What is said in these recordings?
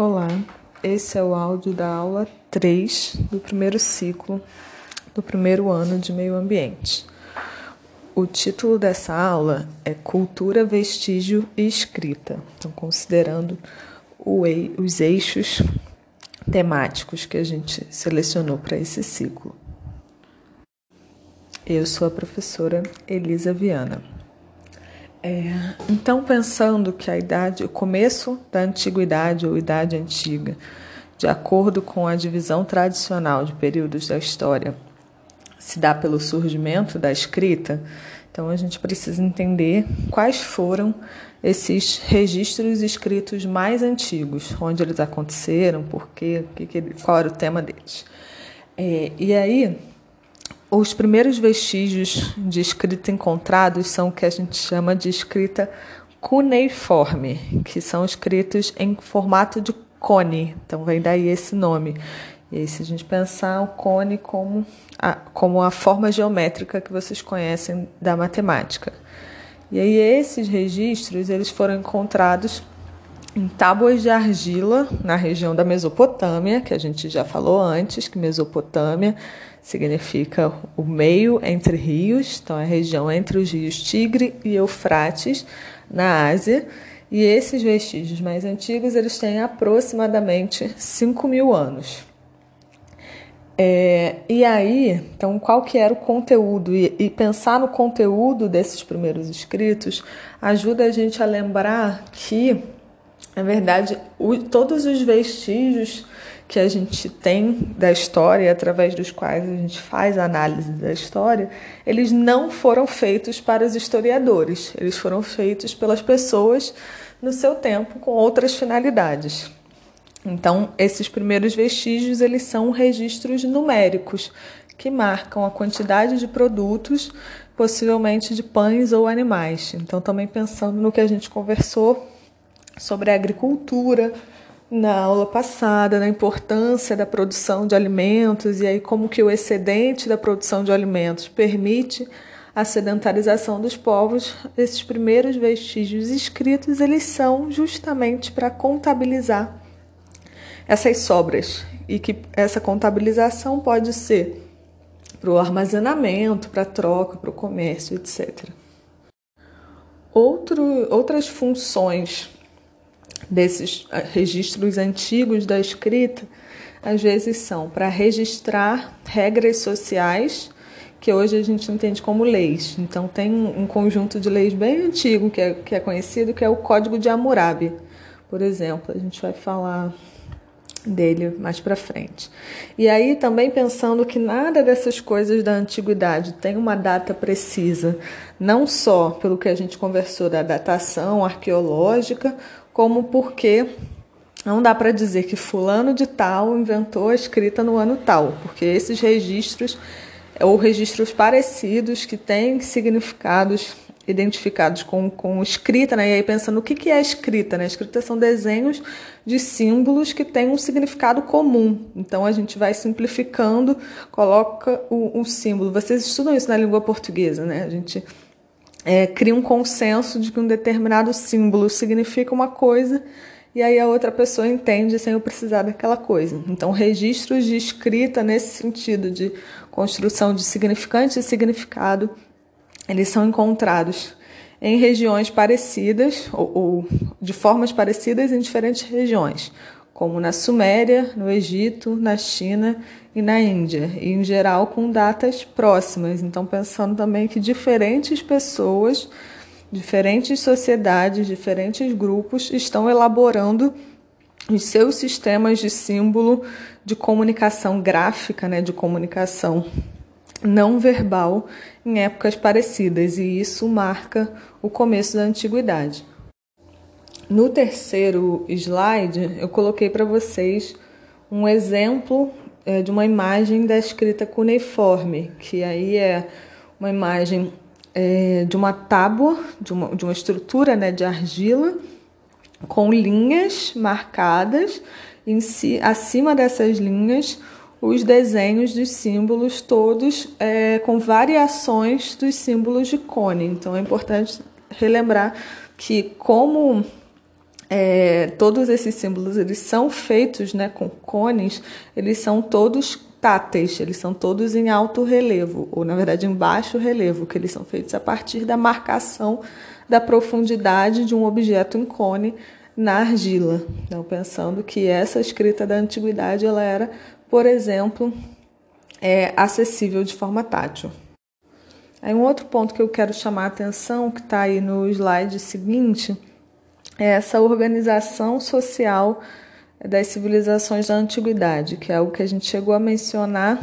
Olá, esse é o áudio da aula 3 do primeiro ciclo do primeiro ano de Meio Ambiente. O título dessa aula é Cultura, Vestígio e Escrita, então, considerando os eixos temáticos que a gente selecionou para esse ciclo. Eu sou a professora Elisa Viana. É, então, pensando que a idade, o começo da antiguidade ou idade antiga, de acordo com a divisão tradicional de períodos da história, se dá pelo surgimento da escrita, então a gente precisa entender quais foram esses registros escritos mais antigos, onde eles aconteceram, por quê, qual era o tema deles. É, e aí, os primeiros vestígios de escrita encontrados são o que a gente chama de escrita cuneiforme, que são escritos em formato de cone. Então vem daí esse nome. E aí, se a gente pensar o cone como a, como a forma geométrica que vocês conhecem da matemática. E aí esses registros eles foram encontrados em tábuas de argila na região da Mesopotâmia, que a gente já falou antes, que Mesopotâmia significa o meio entre rios, então é a região entre os rios Tigre e Eufrates, na Ásia. E esses vestígios mais antigos eles têm aproximadamente 5 mil anos. É, e aí, então, qual que era o conteúdo? E, e, pensar no conteúdo desses primeiros escritos ajuda a gente a lembrar que, na verdade, o, todos os vestígios que a gente tem da história, através dos quais a gente faz a análise da história, eles não foram feitos para os historiadores, eles foram feitos pelas pessoas no seu tempo com outras finalidades. Então, esses primeiros vestígios, eles são registros numéricos que marcam a quantidade de produtos, possivelmente de pães ou animais. Então, também pensando no que a gente conversou sobre a agricultura, na aula passada, na importância da produção de alimentos e aí como que o excedente da produção de alimentos permite a sedentarização dos povos, esses primeiros vestígios escritos, eles são justamente para contabilizar essas sobras e que essa contabilização pode ser para o armazenamento, para a troca, para o comércio, etc. Outro, outras funções desses ah, registros antigos da escrita, às vezes são para registrar regras sociais que hoje a gente entende como leis. Então tem um conjunto de leis bem antigo que é, que é conhecido, que é o Código de Hammurabi, por exemplo. A gente vai falar dele mais para frente. E aí também pensando que nada dessas coisas da antiguidade tem uma data precisa, não só pelo que a gente conversou da datação arqueológica, como porque não dá para dizer que fulano de tal inventou a escrita no ano tal, porque esses registros ou registros parecidos que têm significados identificados com, com escrita, né? E aí pensando o que, que é escrita, né? Escrita são desenhos de símbolos que têm um significado comum. Então a gente vai simplificando, coloca o, o símbolo. Vocês estudam isso na língua portuguesa, né? A gente é, cria um consenso de que um determinado símbolo significa uma coisa e aí a outra pessoa entende sem eu precisar daquela coisa. Então, registros de escrita nesse sentido de construção de significante e significado, eles são encontrados em regiões parecidas ou, ou de formas parecidas em diferentes regiões como na Suméria, no Egito, na China e na Índia, e em geral com datas próximas. Então, pensando também que diferentes pessoas, diferentes sociedades, diferentes grupos estão elaborando os seus sistemas de símbolo de comunicação gráfica, né, de comunicação não verbal em épocas parecidas, e isso marca o começo da antiguidade. No terceiro slide, eu coloquei para vocês um exemplo é, de uma imagem da escrita cuneiforme, que aí é uma imagem é, de uma tábua, de uma, de uma estrutura né, de argila, com linhas marcadas, em si, acima dessas linhas, os desenhos dos símbolos, todos é, com variações dos símbolos de cone. Então é importante relembrar que, como é, todos esses símbolos eles são feitos né, com cones, eles são todos táteis, eles são todos em alto relevo, ou na verdade em baixo relevo, que eles são feitos a partir da marcação da profundidade de um objeto em cone na argila. Então, pensando que essa escrita da antiguidade ela era, por exemplo, é, acessível de forma tátil. Aí um outro ponto que eu quero chamar a atenção, que está aí no slide seguinte, essa organização social das civilizações da antiguidade, que é algo que a gente chegou a mencionar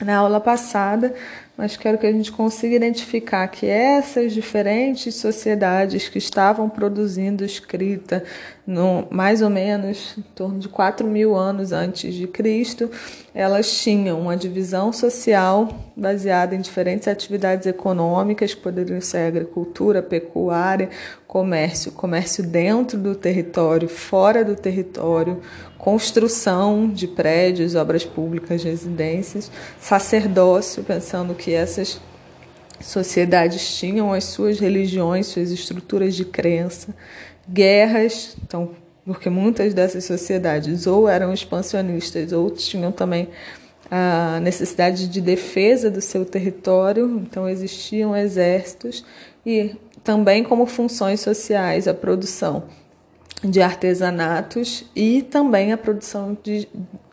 na aula passada, mas quero que a gente consiga identificar que essas diferentes sociedades que estavam produzindo escrita no, mais ou menos em torno de 4 mil anos antes de Cristo, elas tinham uma divisão social baseada em diferentes atividades econômicas, que poderiam ser agricultura, pecuária, comércio, comércio dentro do território, fora do território, construção de prédios, obras públicas, residências, sacerdócio, pensando que essas sociedades tinham as suas religiões, suas estruturas de crença, guerras, então, porque muitas dessas sociedades ou eram expansionistas ou tinham também a necessidade de defesa do seu território, então existiam exércitos e também como funções sociais a produção de artesanatos e também a produção de,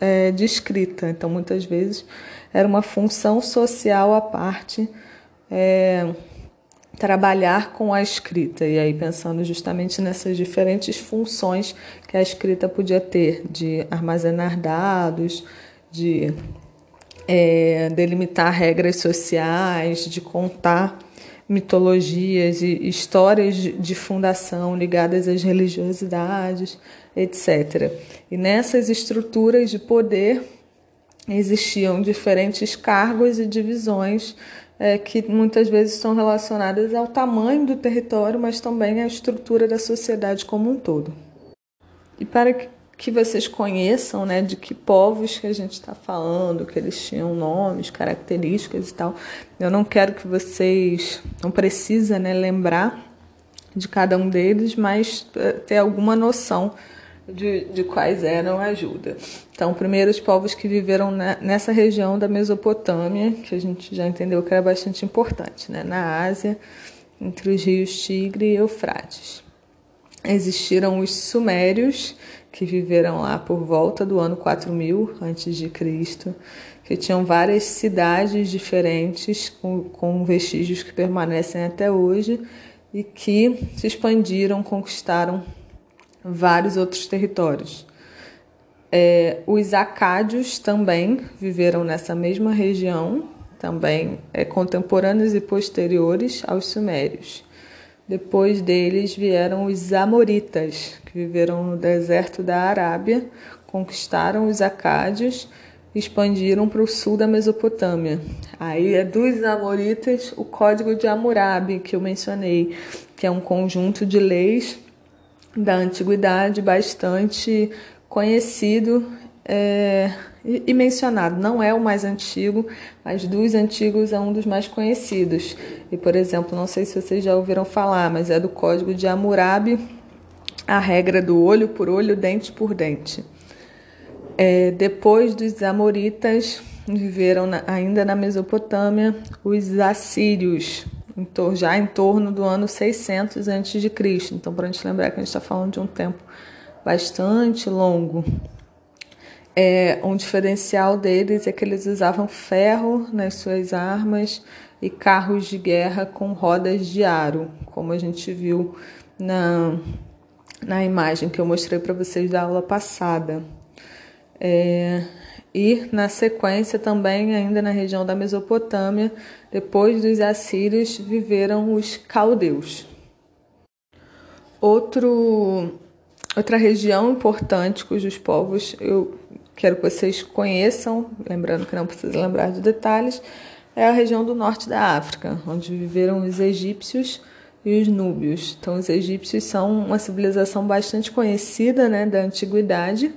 é, de escrita. Então, muitas vezes era uma função social à parte é, trabalhar com a escrita. E aí, pensando justamente nessas diferentes funções que a escrita podia ter, de armazenar dados, de é, delimitar regras sociais, de contar mitologias e histórias de fundação ligadas às religiosidades, etc. E nessas estruturas de poder existiam diferentes cargos e divisões é, que muitas vezes estão relacionadas ao tamanho do território, mas também à estrutura da sociedade como um todo. E para que que vocês conheçam, né, de que povos que a gente está falando, que eles tinham nomes, características e tal. Eu não quero que vocês, não precisa, né, lembrar de cada um deles, mas eh, ter alguma noção de, de quais eram ajuda. Então, primeiro os povos que viveram nessa região da Mesopotâmia, que a gente já entendeu que era bastante importante, né, na Ásia, entre os rios Tigre e Eufrates. Existiram os Sumérios, que viveram lá por volta do ano 4000 antes de Cristo, que tinham várias cidades diferentes com, com vestígios que permanecem até hoje e que se expandiram, conquistaram vários outros territórios. É, os acádios também viveram nessa mesma região, também é, contemporâneos e posteriores aos sumérios. Depois deles vieram os Amoritas, que viveram no deserto da Arábia, conquistaram os Acádios expandiram para o sul da Mesopotâmia. Aí é dos Amoritas o Código de Hammurabi, que eu mencionei, que é um conjunto de leis da antiguidade bastante conhecido é, e mencionado. Não é o mais antigo, mas dos antigos é um dos mais conhecidos. E, por exemplo, não sei se vocês já ouviram falar, mas é do Código de Hammurabi, a regra do olho por olho, dente por dente. É, depois dos Amoritas, viveram na, ainda na Mesopotâmia os Assírios, em já em torno do ano 600 a.C. Então, para a gente lembrar que a gente está falando de um tempo bastante longo. É, um diferencial deles é que eles usavam ferro nas suas armas e carros de guerra com rodas de aro, como a gente viu na, na imagem que eu mostrei para vocês da aula passada. É, e na sequência também, ainda na região da Mesopotâmia, depois dos assírios, viveram os caldeus. Outro, outra região importante cujos povos eu quero que vocês conheçam, lembrando que não precisa lembrar de detalhes, é a região do norte da África, onde viveram os egípcios e os núbios. Então, os egípcios são uma civilização bastante conhecida né, da antiguidade,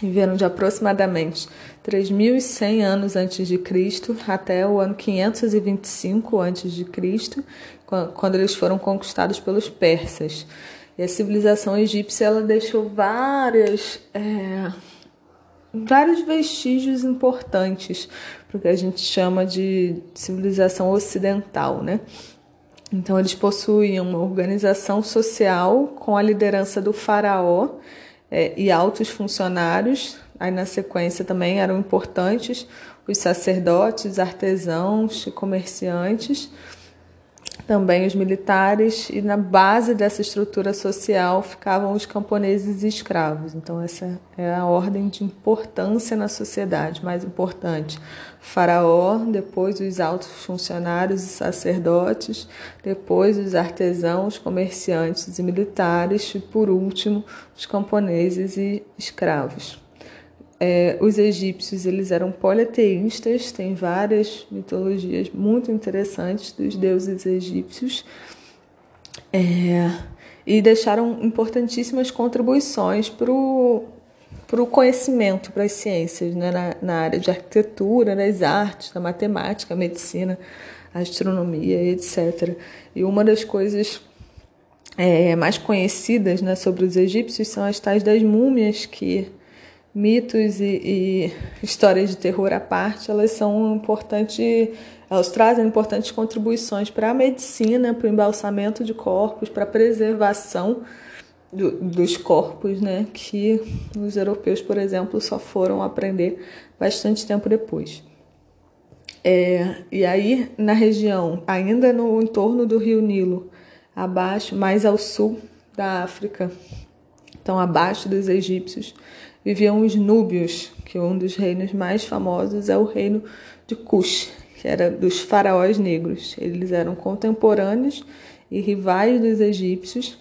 viveram de aproximadamente 3.100 anos antes de Cristo até o ano 525 antes de Cristo, quando eles foram conquistados pelos persas. E a civilização egípcia ela deixou várias, é, vários vestígios importantes para o que a gente chama de civilização ocidental, né? Então eles possuíam uma organização social com a liderança do faraó é, e altos funcionários. Aí na sequência também eram importantes os sacerdotes, artesãos e comerciantes também os militares, e na base dessa estrutura social ficavam os camponeses e escravos. Então, essa é a ordem de importância na sociedade, mais importante. faraó, depois os altos funcionários e sacerdotes, depois os artesãos, comerciantes e militares, e por último, os camponeses e escravos. É, os egípcios eles eram politeístas, tem várias mitologias muito interessantes dos deuses egípcios é, e deixaram importantíssimas contribuições para o conhecimento, para as ciências, né? na, na área de arquitetura, das artes, da matemática, medicina, astronomia, etc. E uma das coisas é, mais conhecidas né, sobre os egípcios são as tais das múmias que mitos e, e, histórias de terror à parte, elas são importantes, elas trazem importantes contribuições para a medicina, para o embalsamento de corpos, para a preservação do, dos corpos, né, que os europeus, por exemplo, só foram aprender bastante tempo depois. É, e aí, na região, ainda no entorno do rio Nilo, abaixo, mais ao sul da África, então abaixo dos egípcios, viviam os núbios, que um dos reinos mais famosos é o reino de Cush, que era dos faraós negros. Eles eram contemporâneos e rivais dos egípcios.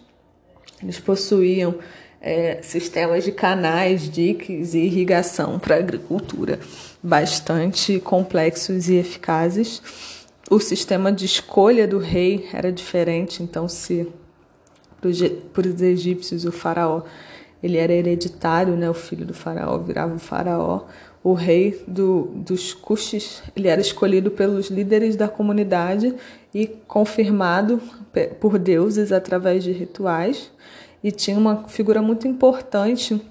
Eles possuíam é, sistemas de canais, diques e irrigação para agricultura bastante complexos e eficazes. O sistema de escolha do rei era diferente, então, se para os egípcios o faraó ele era hereditário, né? O filho do faraó virava o faraó. O rei do, dos Cuxes, ele era escolhido pelos líderes da comunidade e confirmado por deuses através de rituais. E tinha uma figura muito importante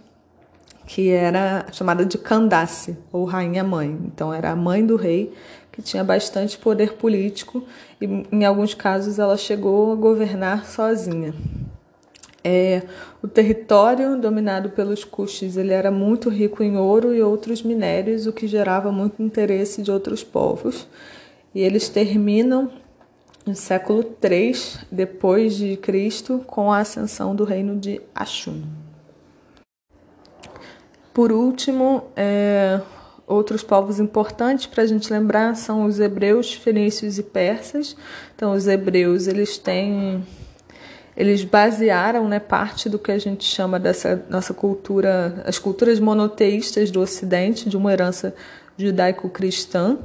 que era chamada de Candace, ou rainha-mãe. Então, era a mãe do rei, que tinha bastante poder político e, em alguns casos, ela chegou a governar sozinha. É, o território dominado pelos Cuxes ele era muito rico em ouro e outros minérios, o que gerava muito interesse de outros povos. E eles terminam no século III depois de Cristo com a ascensão do reino de Ashum. Por último, é, outros povos importantes para a gente lembrar são os hebreus, fenícios e persas. Então, os hebreus eles têm eles basearam né, parte do que a gente chama dessa nossa cultura, as culturas monoteístas do Ocidente, de uma herança judaico-cristã.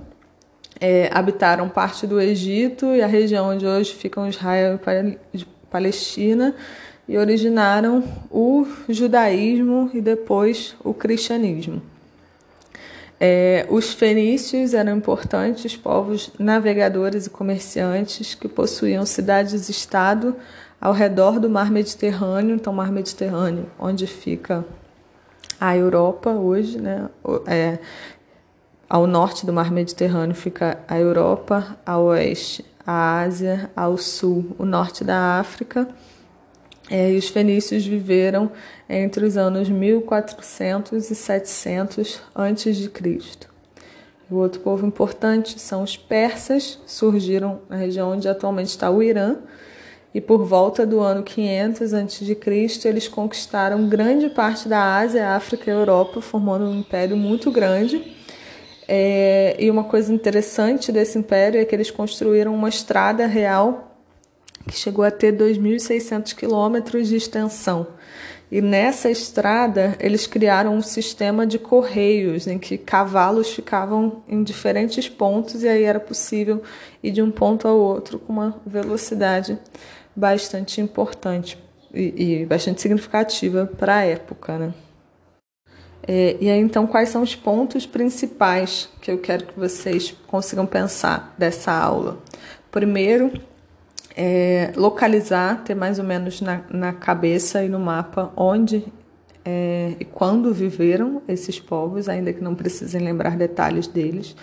É, habitaram parte do Egito e a região onde hoje ficam Israel e Palestina e originaram o judaísmo e depois o cristianismo. É, os fenícios eram importantes povos navegadores e comerciantes que possuíam cidades-estado ao redor do mar Mediterrâneo, então mar Mediterrâneo, onde fica a Europa hoje, né? É, ao norte do mar Mediterrâneo fica a Europa, ao oeste a Ásia, ao sul o norte da África. É, e os fenícios viveram entre os anos 1400 e 700 antes de Cristo. O outro povo importante são os persas, surgiram na região onde atualmente está o Irã, e por volta do ano 500 a.C., eles conquistaram grande parte da Ásia, África e Europa, formando um império muito grande. É, e uma coisa interessante desse império é que eles construíram uma estrada real que chegou a ter 2.600 quilômetros de extensão. E nessa estrada eles criaram um sistema de correios em que cavalos ficavam em diferentes pontos e aí era possível ir de um ponto ao outro com uma velocidade bastante importante e, e bastante significativa para a época, né? É, e aí, então, quais são os pontos principais que eu quero que vocês consigam pensar dessa aula? Primeiro, é, localizar, ter mais ou menos na, na cabeça e no mapa onde é, e quando viveram esses povos, ainda que não precisem lembrar detalhes deles.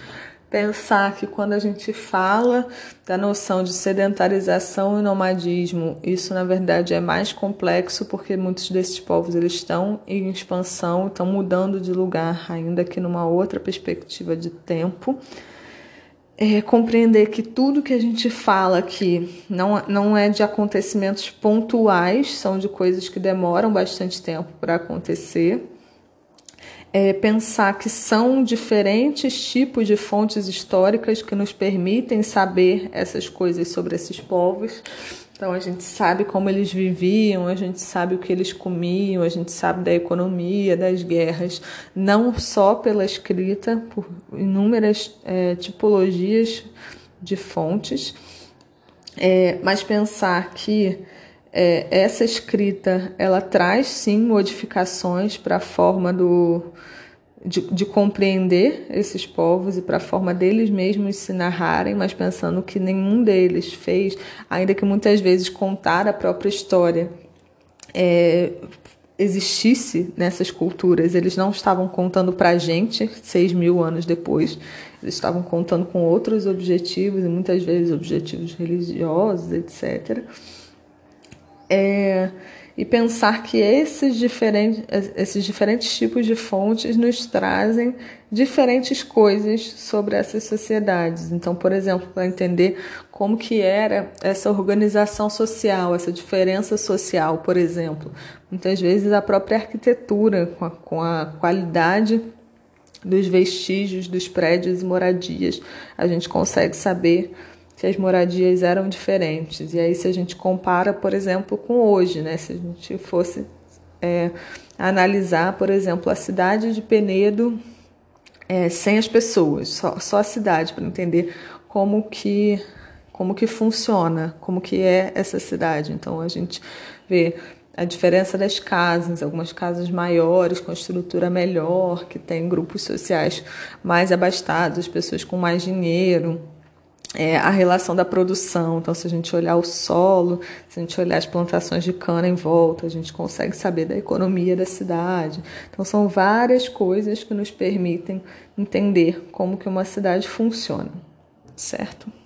Pensar que quando a gente fala da noção de sedentarização e nomadismo, isso na verdade é mais complexo porque muitos desses povos eles estão em expansão, estão mudando de lugar, ainda que numa outra perspectiva de tempo é, compreender que tudo que a gente fala aqui não, não é de acontecimentos pontuais, são de coisas que demoram bastante tempo para acontecer. É, pensar que são diferentes tipos de fontes históricas que nos permitem saber essas coisas sobre esses povos. Então a gente sabe como eles viviam, a gente sabe o que eles comiam, a gente sabe da economia, das guerras, não só pela escrita, por inúmeras é, tipologias de fontes, é, mas pensar que é, essa escrita ela traz sim modificações para a forma do de, de compreender esses povos e para a forma deles mesmos se narrarem, mas pensando que nenhum deles fez, ainda que muitas vezes contar a própria história é, existisse nessas culturas. Eles não estavam contando para a gente seis mil anos depois, eles estavam contando com outros objetivos, e muitas vezes objetivos religiosos, etc. É, e pensar que esses diferentes, esses diferentes tipos de fontes nos trazem diferentes coisas sobre essas sociedades. Então, por exemplo, para entender como que era essa organização social, essa diferença social, por exemplo, muitas vezes a própria arquitetura, com a, com a qualidade dos vestígios dos prédios e moradias, a gente consegue saber que as moradias eram diferentes. E aí, se a gente compara, por exemplo, com hoje, né? Se a gente fosse é, analisar, por exemplo, a cidade de Penedo é, sem as pessoas, só, só a cidade, para entender como que, como que funciona, como que é essa cidade. Então, a gente vê a diferença das casas, algumas casas maiores, com estrutura melhor, que tem grupos sociais mais abastados, pessoas com mais dinheiro, é, a relação da produção. Então, se a gente olhar o solo, se a gente olhar as plantações de cana em volta, a gente consegue saber da economia da cidade. Então, são várias coisas que nos permitem entender como que uma cidade funciona, certo?